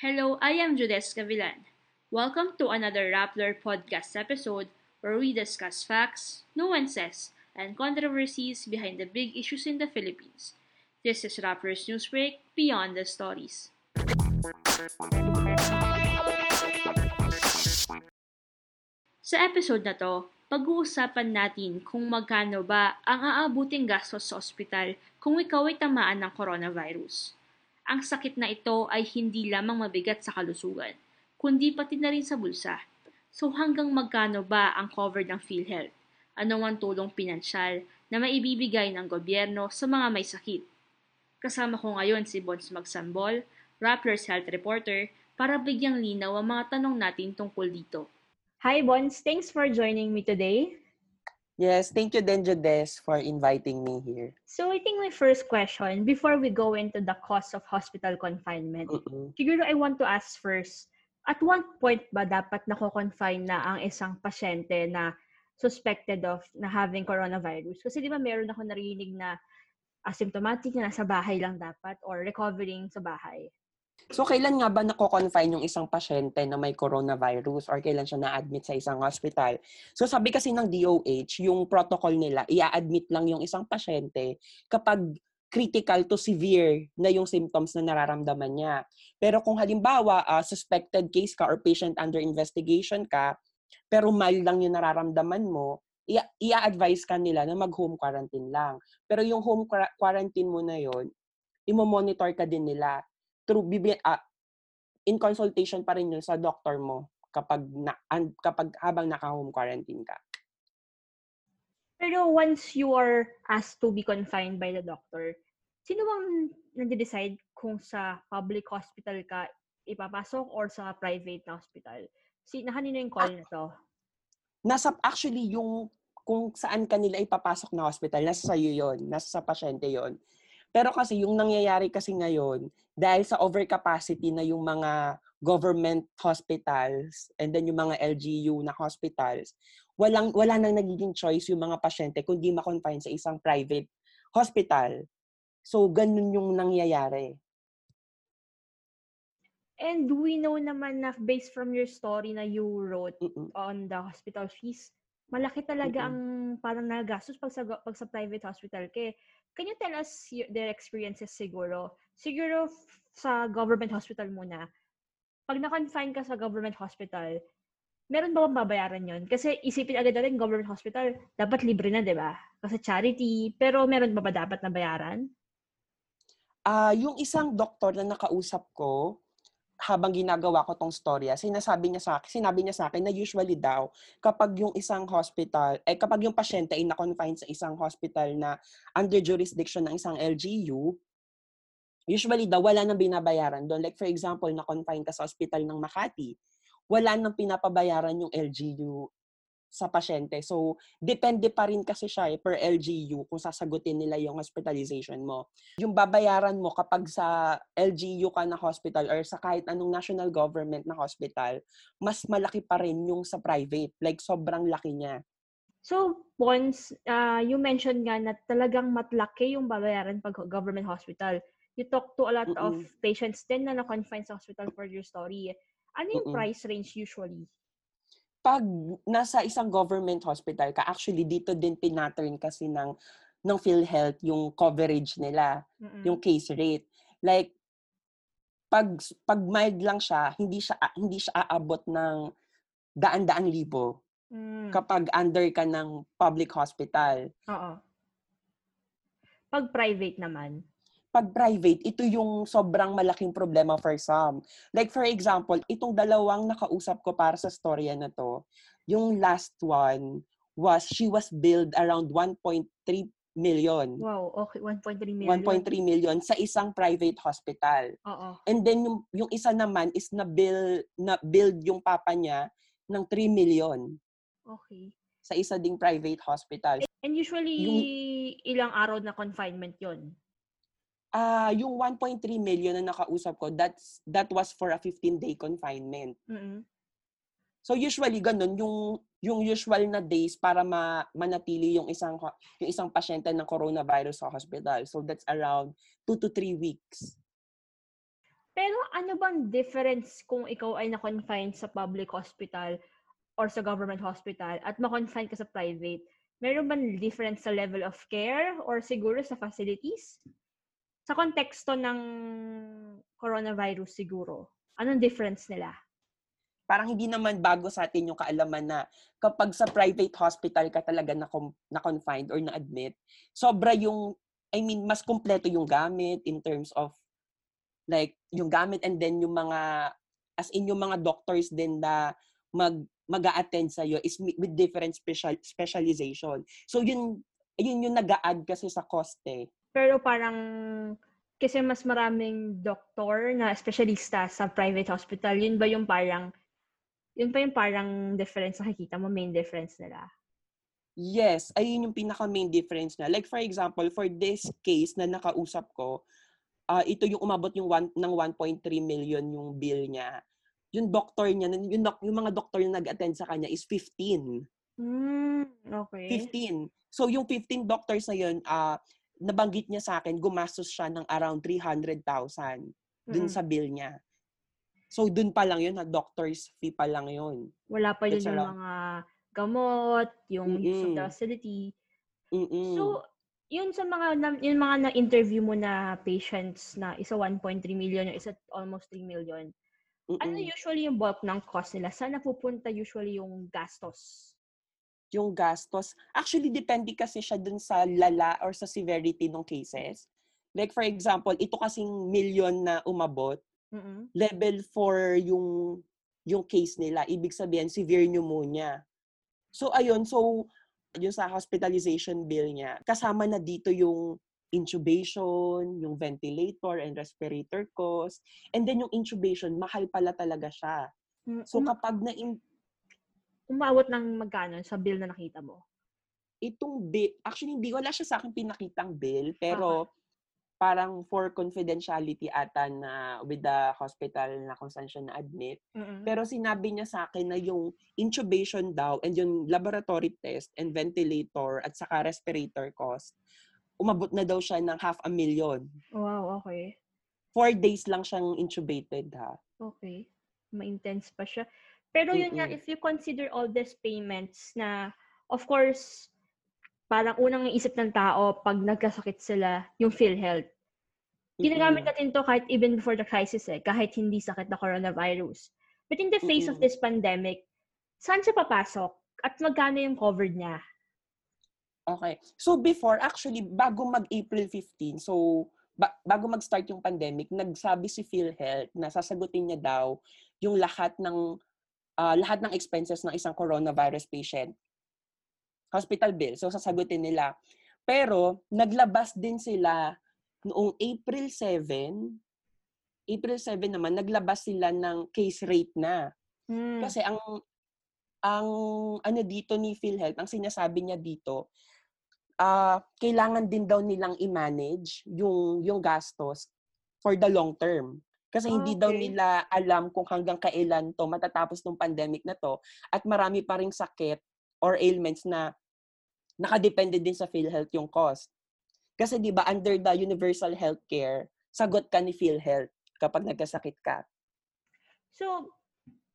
Hello, I am Judes Gavilan. Welcome to another Rappler podcast episode where we discuss facts, nuances, and controversies behind the big issues in the Philippines. This is Rappler's Newsbreak Beyond the Stories. Sa episode na to, pag-uusapan natin kung magkano ba ang aabuting gastos sa ospital kung ikaw ay tamaan ng coronavirus. Ang sakit na ito ay hindi lamang mabigat sa kalusugan, kundi pati na rin sa bulsa. So hanggang magkano ba ang cover ng PhilHealth? Ano ang tulong pinansyal na maibibigay ng gobyerno sa mga may sakit? Kasama ko ngayon si Bons Magsambol, Rappler's Health Reporter, para bigyang linaw ang mga tanong natin tungkol dito. Hi, Bons. Thanks for joining me today. Yes, thank you, Denjo Des, for inviting me here. So, I think my first question, before we go into the cost of hospital confinement, Mm-mm. siguro I want to ask first, at one point ba dapat nako-confine na ang isang pasyente na suspected of na having coronavirus? Kasi di ba meron ako narinig na asymptomatic na nasa bahay lang dapat or recovering sa bahay? So, kailan nga ba nako-confine yung isang pasyente na may coronavirus or kailan siya na-admit sa isang hospital? So, sabi kasi ng DOH, yung protocol nila, i-admit lang yung isang pasyente kapag critical to severe na yung symptoms na nararamdaman niya. Pero kung halimbawa, ah, suspected case ka or patient under investigation ka, pero mild lang yung nararamdaman mo, i-advise ka nila na mag-home quarantine lang. Pero yung home qua- quarantine mo na yon, imo-monitor ka din nila through bibi, ah, in consultation pa rin yun sa doctor mo kapag na, an, kapag habang naka-home quarantine ka. Pero once you are asked to be confined by the doctor, sino bang nag-decide kung sa public hospital ka ipapasok or sa private na hospital? Si, na kanino yung call na to? Nasa actually yung kung saan kanila ipapasok na hospital, nasa sa'yo yun, nasa sa pasyente yon. Pero kasi yung nangyayari kasi ngayon, dahil sa overcapacity na yung mga government hospitals and then yung mga LGU na hospitals, walang wala nang nagiging choice yung mga pasyente kundi ma-confine sa isang private hospital. So ganun yung nangyayari. And we know naman na based from your story na you wrote Mm-mm. on the hospital fees, malaki talaga Mm-mm. ang parang nagastos pag sa, pag sa private hospital ke. Can you tell us y- their experiences siguro? Siguro sa government hospital muna. Pag na-confine ka sa government hospital, meron ba bang babayaran yon? Kasi isipin agad natin government hospital, dapat libre na, di ba? Kasi charity. Pero meron ba ba dapat na bayaran? Ah, yung isang doktor na nakausap ko habang ginagawa ko tong storya, sinasabi niya sa akin, sinabi niya sa akin na usually daw kapag yung isang hospital, eh kapag yung pasyente ay na-confine sa isang hospital na under jurisdiction ng isang LGU, usually daw wala nang binabayaran doon. Like for example, na-confine ka sa hospital ng Makati, wala nang pinapabayaran yung LGU sa pasyente. So, depende pa rin kasi siya eh, per LGU kung sasagutin nila yung hospitalization mo yung babayaran mo kapag sa LGU ka na hospital or sa kahit anong national government na hospital, mas malaki pa rin yung sa private. Like, sobrang laki niya. So, Pons, uh, you mentioned nga na talagang matlaki yung babayaran pag government hospital. You talk to a lot of Mm-mm. patients din na na-confine sa hospital for your story. Ano yung Mm-mm. price range usually? Pag nasa isang government hospital ka, actually, dito din pinattern kasi ng, ng PhilHealth yung coverage nila, Mm-mm. yung case rate. Like, pag, pag mild lang siya, hindi siya, hindi siya aabot ng daan-daang libo Mm, kapag under ka ng public hospital. Oo. Pag private naman. Pag private, ito yung sobrang malaking problema for some. Like for example, itong dalawang nakausap ko para sa storya na to, yung last one was, she was billed around 1.3 million. Wow, okay. 1.3 million. 1.3 million sa isang private hospital. Oo. And then yung, yung isa naman is na bill na build yung papa niya ng 3 million Okay. sa isa ding private hospital. And usually, ilang araw na confinement yon Ah, yung 1.3 million na nakausap ko, that's that was for a 15-day confinement. mm So usually ganun yung yung usual na days para ma, manatili yung isang yung isang pasyente ng coronavirus sa hospital. So that's around 2 to 3 weeks. Pero ano bang difference kung ikaw ay na-confine sa public hospital or sa government hospital at ma-confine ka sa private? Meron bang difference sa level of care or siguro sa facilities? Sa konteksto ng coronavirus siguro, anong difference nila? Parang hindi naman bago sa atin yung kaalaman na kapag sa private hospital ka talaga na, na confined or na admit, sobra yung I mean mas kumpleto yung gamit in terms of like yung gamit and then yung mga as in yung mga doctors din na mag mag-a-attend sa iyo is with different special specialization. So yun yun yung nag-a-add kasi sa cost eh. Pero parang kasi mas maraming doktor na specialista sa private hospital, yun ba yung parang yun pa yung parang difference nakikita mo, main difference nila? Yes, ayun yung pinaka main difference na. Like for example, for this case na nakausap ko, uh, ito yung umabot yung one, ng 1.3 million yung bill niya. Yung doctor niya, yung, yung mga doctor na nag-attend sa kanya is 15. Mm, okay. 15. So yung 15 doctors na yun, uh, nabanggit niya sa akin, gumastos siya ng around 300,000 dun mm-hmm. sa bill niya. So, dun pa lang yun, ha, doctor's fee pa lang yun. Wala pa yun yung mga gamot, yung mm-hmm. use of the facility. Mm-hmm. So, yun sa mga yung mga na-interview mo na patients na isa 1.3 million, yung isa almost 3 million. Mm-mm. Ano usually yung bulk ng cost nila? Saan napupunta usually yung gastos? Yung gastos, actually depende kasi siya dun sa lala or sa severity ng cases. Like for example, ito kasing million na umabot, Mm-mm. level 4 yung yung case nila. Ibig sabihin, severe pneumonia. So, ayun. So, yung sa hospitalization bill niya, kasama na dito yung intubation, yung ventilator and respirator cost. And then yung intubation, mahal pala talaga siya. Mm, so, um, kapag na... Umawat ng magkano sa bill na nakita mo? Itong bill, actually, hindi wala siya sa akin pinakitang bill, pero okay parang for confidentiality ata na with the hospital na kung saan siya na-admit. Mm-hmm. Pero sinabi niya sa akin na yung intubation daw and yung laboratory test and ventilator at saka respirator cost, umabot na daw siya ng half a million. Wow, okay. Four days lang siyang intubated ha. Okay. Ma-intense pa siya. Pero yun nga, if you consider all these payments na, of course, parang unang isip ng tao pag nagkasakit sila, yung PhilHealth. Ginagamit natin to kahit even before the crisis eh, kahit hindi sakit na coronavirus. But in the face mm-hmm. of this pandemic, saan siya papasok? At magkano yung covered niya? Okay. So before, actually, bago mag-April 15, so ba- bago mag-start yung pandemic, nagsabi si PhilHealth na sasagutin niya daw yung lahat ng uh, lahat ng expenses ng isang coronavirus patient hospital bill. So, sasagutin nila. Pero, naglabas din sila noong April 7, April 7 naman, naglabas sila ng case rate na. Hmm. Kasi ang ang ano dito ni PhilHealth, ang sinasabi niya dito, uh, kailangan din daw nilang i-manage yung yung gastos for the long term. Kasi hindi okay. daw nila alam kung hanggang kailan to matatapos ng pandemic na to at marami pa ring sakit or ailments na nakadepende din sa PhilHealth yung cost. Kasi 'di ba under the universal healthcare, sagot ka ni PhilHealth kapag nagkasakit ka. So,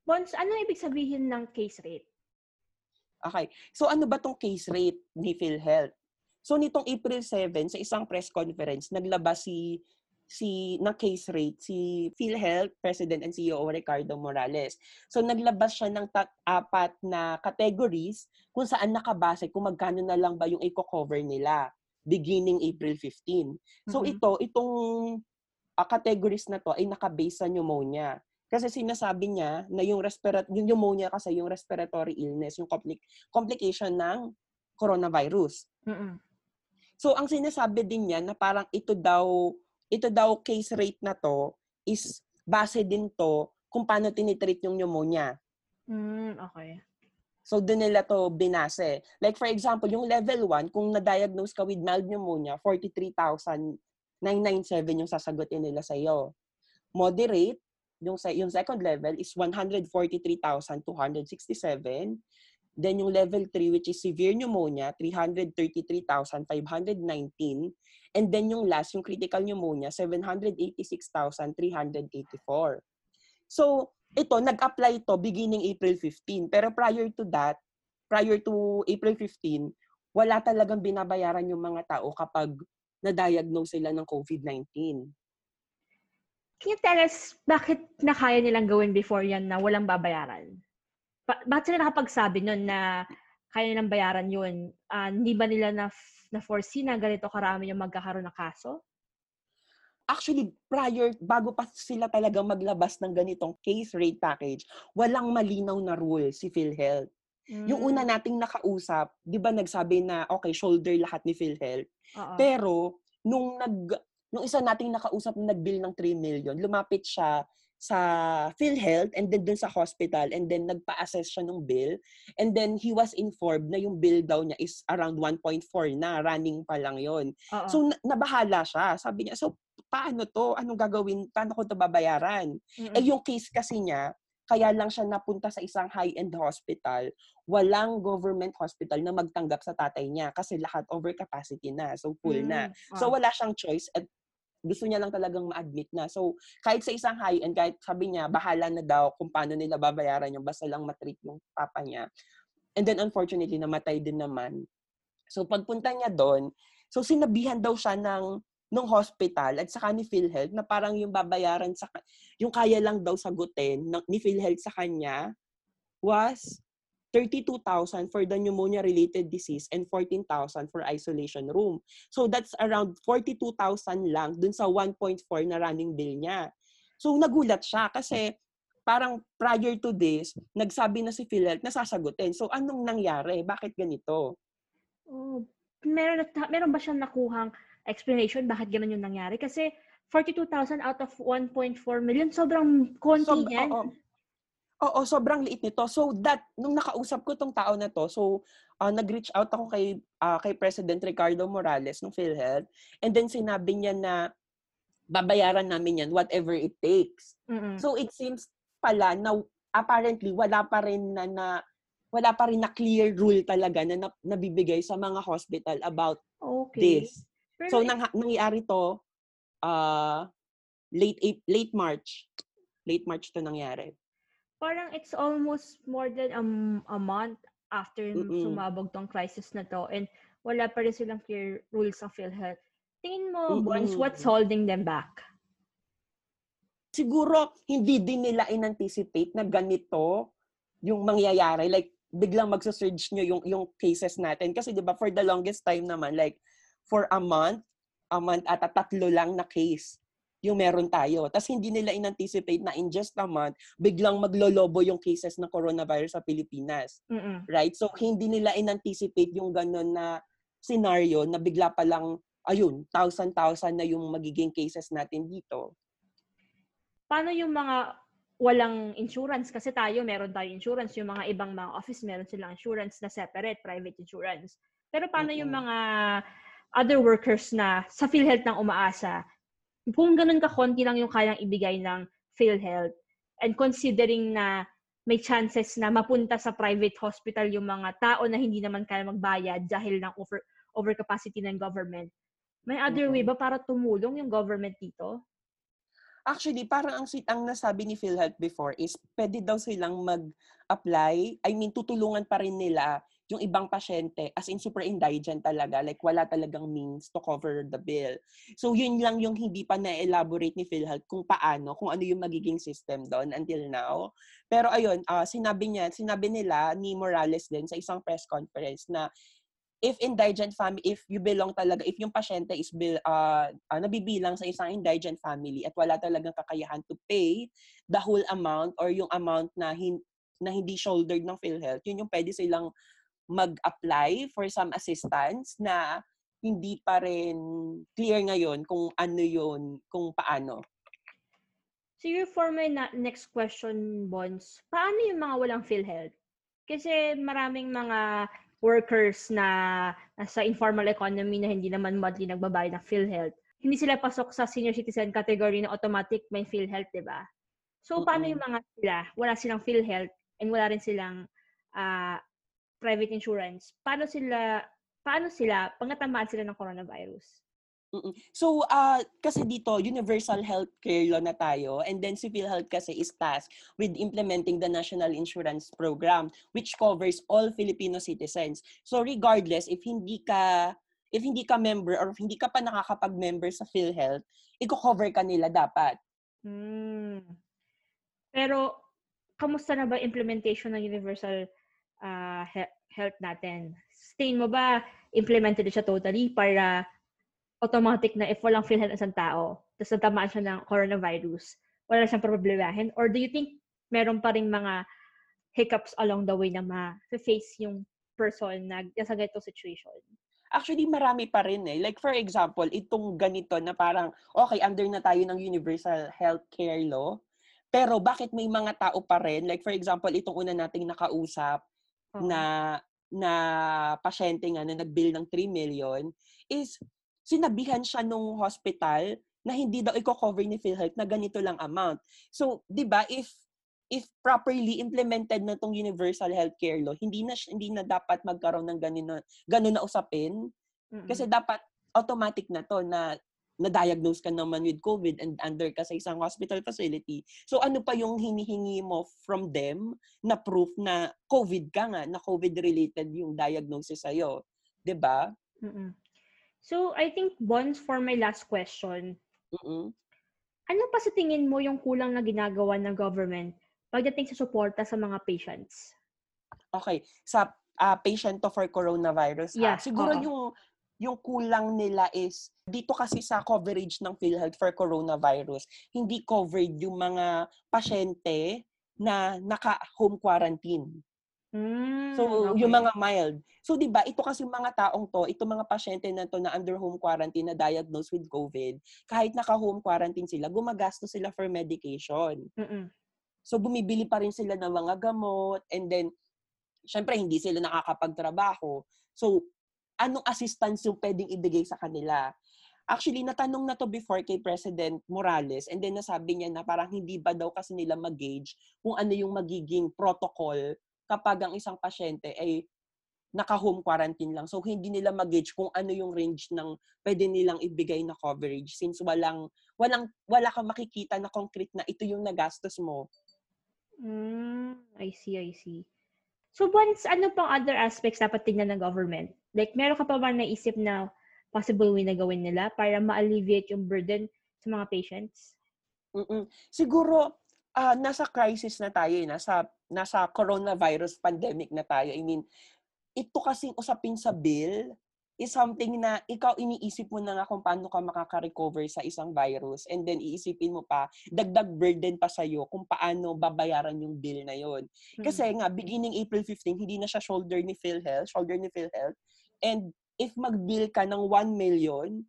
Bons, ano ibig sabihin ng case rate? Okay. So ano ba tong case rate ni PhilHealth? So nitong April 7 sa isang press conference naglabas si si na case rate si PhilHealth President and CEO Ricardo Morales. So naglabas siya ng tat apat na categories kung saan nakabase kung magkano na lang ba yung i-cover nila beginning April 15. So mm-hmm. ito itong uh, categories na to ay nakabase sa pneumonia. Kasi sinasabi niya na yung respirat yung pneumonia kasi yung respiratory illness, yung compli- complication ng coronavirus. Mm-hmm. So ang sinasabi din niya na parang ito daw ito daw case rate na to is base din to kung paano tinitreat yung pneumonia. Mm, okay. So, doon nila to binase. Like, for example, yung level 1, kung na-diagnose ka with mild pneumonia, 43,997 yung sasagutin nila sa iyo. Moderate, yung, yung second level is 143,267. Then yung level 3 which is severe pneumonia, 333,519. And then yung last, yung critical pneumonia, 786,384. So, ito, nag-apply ito beginning April 15. Pero prior to that, prior to April 15, wala talagang binabayaran yung mga tao kapag na-diagnose sila ng COVID-19. Can you tell us bakit na kaya nilang gawin before yan na walang babayaran? Ba- bakit sila nakapagsabi nun na kaya nilang bayaran yun? Ah, hindi ba nila na, na-foresee na ganito karami yung magkakaroon ng kaso? Actually, prior, bago pa sila talagang maglabas ng ganitong case rate package, walang malinaw na rule si PhilHealth. Yung una Mm, nating nakausap, 'di ba nagsabi na okay, shoulder lahat ni PhilHealth. oo. Pero nung nag nung isa nating nakausap na nag-bill ng 3 million, lumapit siya sa PhilHealth and then dun sa hospital and then nagpa-assess siya ng bill and then he was informed na yung bill daw niya is around 1.4 na running pa lang yon. So na- nabahala siya. Sabi niya, so paano to? Anong gagawin? Paano ko to babayaran? Mm-mm. Eh yung case kasi niya, kaya lang siya napunta sa isang high-end hospital, walang government hospital na magtanggap sa tatay niya kasi lahat overcapacity na, so full na. Mm, So oo. wala siyang choice at gusto niya lang talagang ma-admit na. So kahit sa isang high-end, kahit sabi niya, bahala na daw kung paano nila babayaran yung basta lang matreat yung papa niya. And then unfortunately, namatay din naman. So pagpunta niya doon, so sinabihan daw siya ng nung hospital at saka ni PhilHealth na parang yung babayaran sa yung kaya lang daw sagutin ng, ni PhilHealth sa kanya was 32,000 for the pneumonia-related disease and 14,000 for isolation room. So that's around 42,000 lang dun sa 1.4 na running bill niya. So nagulat siya kasi parang prior to this, nagsabi na si PhilHealth na sasagutin. So anong nangyari? Bakit ganito? Oh, meron, meron ba siyang nakuhang explanation bakit ganun yung nangyari? Kasi 42,000 out of 1.4 million, sobrang konti Sob- niyan. oo. Oo, sobrang liit nito. So that nung nakausap ko tong tao na to, so ah, nag-reach out ako kay ah, kay President Ricardo Morales ng PhilHealth and then sinabi niya na babayaran namin yan whatever it takes. Mm-mm. So it seems pala na apparently wala pa rin na, na wala pa rin na clear rule talaga na, na nabibigay sa mga hospital about okay. this. Pero So nang nangyari to ah, late late March. Late March to nangyari. Parang it's almost more than a, a month after Mm-mm. sumabog tong crisis na to and wala pa rin silang clear rules ng PhilHealth. Tingin mo, Mm-mm. what's holding them back? siguro hindi din nila in-anticipate na ganito yung mangyayari. Like, biglang magsasurge nyo yung, yung cases natin. Kasi di ba for the longest time naman, like, for a month, a month at tatlo lang na case yung meron tayo. Tapos hindi nila in-anticipate na in just a month, biglang maglolobo yung cases ng coronavirus sa Pilipinas. Mm-mm. Right? So, hindi nila in-anticipate yung ganun na scenario na bigla pa lang, ayun, thousand-thousand na yung magiging cases natin dito. Paano yung mga walang insurance? Kasi tayo, meron tayo insurance. Yung mga ibang mga office, meron silang insurance na separate, private insurance. Pero paano yung Mm-mm. mga other workers na sa PhilHealth nang umaasa? Kung ganun ka konti lang yung kayang ibigay ng PhilHealth and considering na may chances na mapunta sa private hospital yung mga tao na hindi naman kaya magbayad dahil ng over overcapacity ng government. May other way ba para tumulong yung government dito? Actually, parang ang, ang nasabi ni PhilHealth before is pwede daw silang mag-apply. I mean, tutulungan pa rin nila yung ibang pasyente as in super indigent talaga. Like, wala talagang means to cover the bill. So, yun lang yung hindi pa na-elaborate ni PhilHealth kung paano, kung ano yung magiging system doon until now. Pero ayun, ah, sinabi niya, sinabi nila ni Morales din sa isang press conference na if indigent family, if you belong talaga, if yung pasyente is bil, uh, nabibilang sa isang indigent family at wala talagang kakayahan to pay the whole amount or yung amount na, hin, na hindi shouldered ng PhilHealth, yun yung pwede silang mag-apply for some assistance na hindi pa rin clear ngayon kung ano yun, kung paano. Siguro for my na- next question, Bons, paano yung mga walang PhilHealth? Kasi maraming mga workers na nasa informal economy na hindi naman monthly nagbabayad ng PhilHealth. Hindi sila pasok sa senior citizen category na automatic may PhilHealth, di ba? So, paano yung mga sila? Wala silang PhilHealth and wala rin silang ah, private insurance, paano sila, paano sila, pag natamaan sila ng coronavirus? Mm. So, uh, kasi dito, universal healthcare law na tayo, and then si PhilHealth kasi is tasked with implementing the National Insurance Program, which covers all Filipino citizens. So, regardless, if hindi ka if hindi ka member or if hindi ka pa nakakapag-member sa PhilHealth, i-cover ka nila dapat. Hmm. Pero, kamusta na ba implementation ng universal uh, he- health natin? Stain mo ba implemented siya totally para automatic na if walang PhilHealth isang tao, tapos natamaan siya ng coronavirus, wala siyang problemahin? Or do you think meron pa rin mga hiccups along the way na ma-face yung person na nasa ganitong situation? Actually, marami pa rin eh. Like for example, itong ganito na parang, okay, under na tayo ng universal healthcare law, pero bakit may mga tao pa rin, like for example, itong una nating nakausap uh-huh. na na pasyente nga na nag-bill ng 3 million, is sinabihan siya nung hospital na hindi daw i-cover ni PhilHealth na ganito lang amount. So, 'di ba, if if properly implemented na tong universal healthcare law, hindi na hindi na dapat magkaroon ng ganun ganun na usapin. Mm-hmm. Kasi dapat automatic na to na na-diagnose ka naman with COVID and under ka sa isang hospital facility. So ano pa yung hinihingi mo from them na proof na COVID ka nga, na COVID-related yung diagnosis sa'yo? ba? Diba? Mm-mm. So, I think, Bonds, for my last question, mm ano pa sa tingin mo yung kulang na ginagawa ng government pagdating sa suporta sa mga patients? Okay. Sa uh, patient to for coronavirus, yeah, ha? siguro uh-huh. yung yung kulang nila is dito kasi sa coverage ng PhilHealth for coronavirus, hindi covered yung mga pasyente na naka-home quarantine. Mm, so, okay. yung mga mild. So, di ba, ito kasi mga taong to, ito mga pasyente na to na under home quarantine na diagnosed with COVID, kahit naka-home quarantine sila, gumagastos sila for medication. Mm-mm. So, bumibili pa rin sila ng mga gamot and then, syempre, hindi sila nakakapagtrabaho. So, anong assistance yung pwedeng ibigay sa kanila? Actually, natanong na to before kay President Morales and then nasabi niya na parang hindi ba daw kasi nila mag-gauge kung ano yung magiging protocol kapag ang isang pasyente ay naka-home quarantine lang. So, hindi nila mag-gauge kung ano yung range ng pwede nilang ibigay na coverage since walang, walang, wala kang makikita na concrete na ito yung nagastos mo. Mm, I see, I see. So, once, ano pang other aspects dapat tingnan ng government? Like, meron ka pa ba naisip na possible way na gawin nila para ma-alleviate yung burden sa mga patients? Mm-mm. Siguro, uh, nasa crisis na tayo, eh. nasa nasa coronavirus pandemic na tayo. I mean, ito kasing usapin sa bill is something na ikaw iniisip mo na nga kung paano ka makaka-recover sa isang virus and then iisipin mo pa, dagdag burden pa sa'yo kung paano babayaran yung bill na yon. Kasi mm. nga, beginning April 15, hindi na siya shoulder ni PhilHealth, shoulder ni PhilHealth. And if mag-bill ka ng 1 million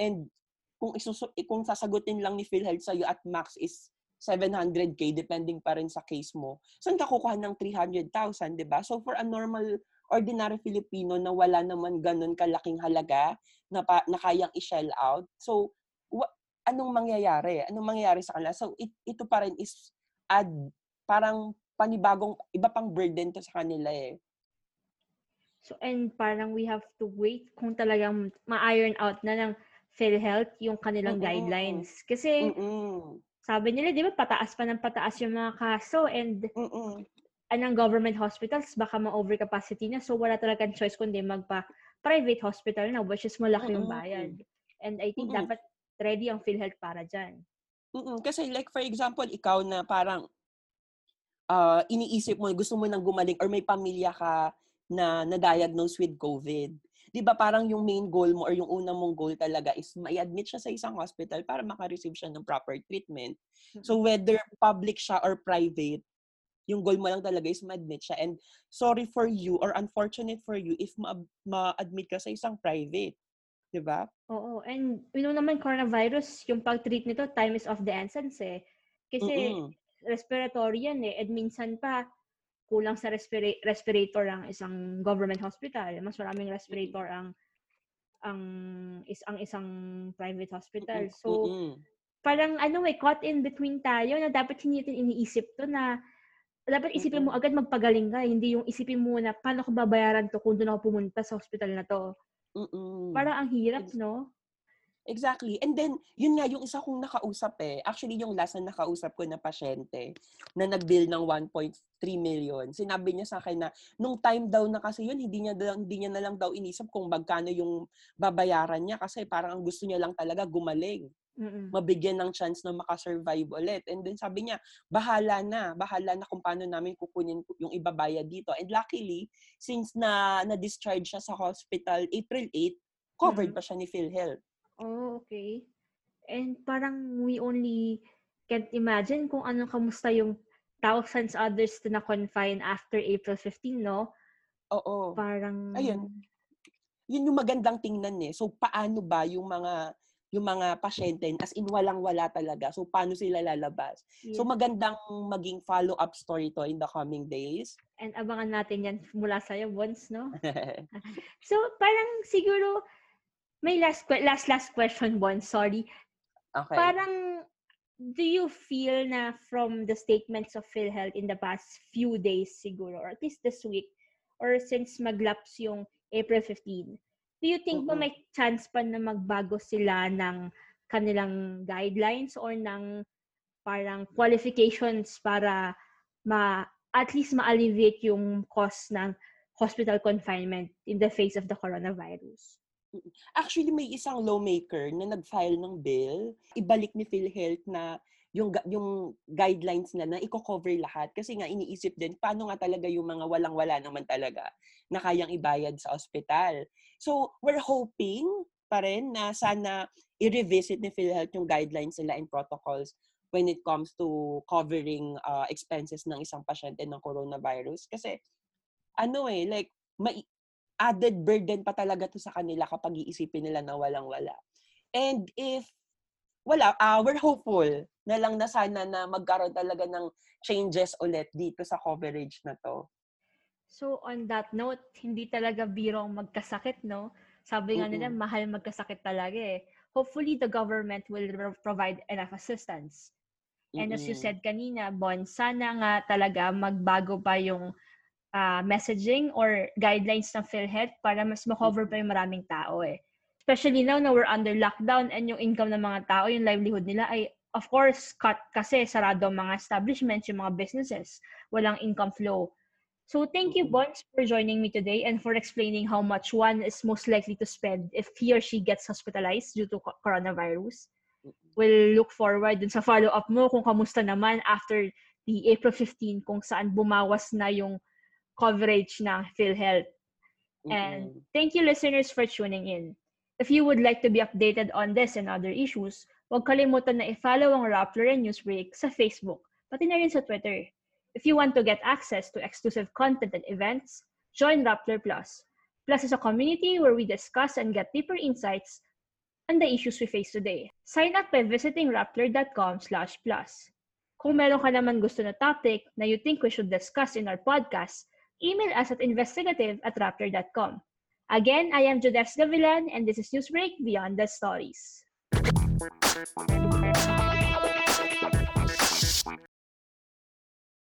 and kung isusu- kung sasagutin lang ni PhilHealth sa'yo at max is 700k depending pa rin sa case mo. Saan ka kukuha ng 300,000, 'di ba? So for a normal ordinary Filipino na wala naman ganun kalaking halaga na, pa, na kayang i-shell out. So wa, anong mangyayari? Anong mangyayari sa kanila? So it, ito pa rin is add parang panibagong iba pang burden to sa kanila eh. So and parang we have to wait kung talagang ma-iron out na ng PhilHealth yung kanilang Mm-mm. guidelines. Kasi Mm-mm sabi nila, di ba, pataas pa ng pataas yung mga kaso and Mm-mm. Anong government hospitals, baka ma-overcapacity na. So, wala talagang choice kundi magpa-private hospital na, which is malaki yung bayad. And I think Mm-mm. dapat ready ang PhilHealth para dyan. Mm-mm. Kasi like, for example, ikaw na parang uh, iniisip mo, gusto mo nang gumaling or may pamilya ka na na-diagnose with COVID 'di ba parang yung main goal mo or yung unang mong goal talaga is mai-admit siya sa isang hospital para maka-receive siya ng proper treatment. So whether public siya or private, yung goal mo lang talaga is ma-admit siya. And sorry for you or unfortunate for you if ma- ma-admit ka sa isang private. 'Di ba? Oo. And you know naman coronavirus, yung pag-treat nito, time is of the essence eh. Kasi Mm-mm. respiratory yan eh. And minsan pa, kulang sa respira- respirator ang isang government hospital. Mas maraming respirator ang ang is ang isang private hospital. So Mm-mm. parang ano eh caught in between tayo na dapat hindi natin iniisip to na dapat isipin mo agad magpagaling ka, eh. hindi yung isipin mo na paano ko babayaran to kung doon ako pumunta sa hospital na to. Mm-mm. Parang ang hirap, no? Exactly. And then, yun nga, yung isa kong nakausap eh. Actually, yung last na nakausap ko na pasyente na nag-bill ng 1.3 million, sinabi niya sa akin na nung time daw na kasi yun, hindi niya, daw- hindi niya na lang daw inisip kung magkano yung babayaran niya kasi parang ang gusto niya lang talaga gumaling. Mm-mm. mabigyan ng chance na makasurvive ulit. And then sabi niya, bahala na, bahala na kung paano namin kukunin yung ibabayad dito. And luckily, since na na-discharge siya sa hospital April 8, covered Mhm. pa siya ni PhilHealth. Oh, okay. And parang we only can't imagine kung anong kamusta yung thousands others na na-confine after April 15, no? Oo. Parang... Ayun. Yun yung magandang tingnan eh. So paano ba yung mga yung mga pasyente as in walang-wala talaga. So paano sila lalabas? Yes. So magandang maging follow-up story to in the coming days. And abangan natin yan mula sa'yo, Bons, no? So, parang siguro, may last que- last last question, Bons, sorry. okay. Parang, do you feel na from the statements of PhilHealth in the past few days siguro, or at least this week, or since maglaps yung April 15, do you think ba Mm-mm. may chance pa na magbago sila ng kanilang guidelines or ng parang qualifications para ma at least ma-alleviate yung cost ng hospital confinement in the face of the coronavirus? Actually, may isang lawmaker na nag-file ng bill, ibalik ni PhilHealth na yung yung guidelines na na i-cover lahat kasi nga iniisip din paano nga talaga yung mga walang-wala naman talaga na kayang ibayad sa ospital. So, we're hoping pa rin na sana i-revisit ni PhilHealth yung guidelines nila and protocols when it comes to covering uh, expenses ng isang pasyente ng coronavirus. Kasi, ano eh, like, may, added burden pa talaga to sa kanila kapag iisipin nila na walang-wala. And if wala, uh, we're hopeful na lang na sana na magkaroon talaga ng changes ulit dito sa coverage na to. So, on that note, hindi talaga biro ang magkasakit, no? Sabi nga nila, Mm-mm. mahal magkasakit talaga eh. Hopefully, the government will pro- provide enough assistance. And as you said kanina, Bon, sana nga talaga magbago pa yung ah, messaging or guidelines ng PhilHealth para mas makover pa yung maraming tao eh. Especially now na we're under lockdown and yung income ng mga tao, yung livelihood nila ay of course cut kasi sarado ang mga establishments, yung mga businesses, walang income flow. So thank you, Mm-mm. Bons, for joining me today and for explaining how much one is most likely to spend if he or she gets hospitalized due to co- coronavirus we'll look forward dun sa follow-up mo kung kamusta naman after the April 15 kung saan bumawas na yung coverage ng PhilHealth. And thank you listeners for tuning in. If you would like to be updated on this and other issues, huwag kalimutan na i-follow ang Rappler and Newsbreak sa Facebook, pati na rin sa Twitter. If you want to get access to exclusive content and events, join Rappler Plus. Plus is a community where we discuss and get deeper insights on the issues we face today. Sign up by visiting rappler.com slash plus. Kung meron ka naman gusto na topic na you think we should discuss in our podcast, email us at investigative at rappler.com. Again, I am Judes Gavilan and this is Newsbreak Beyond the Stories.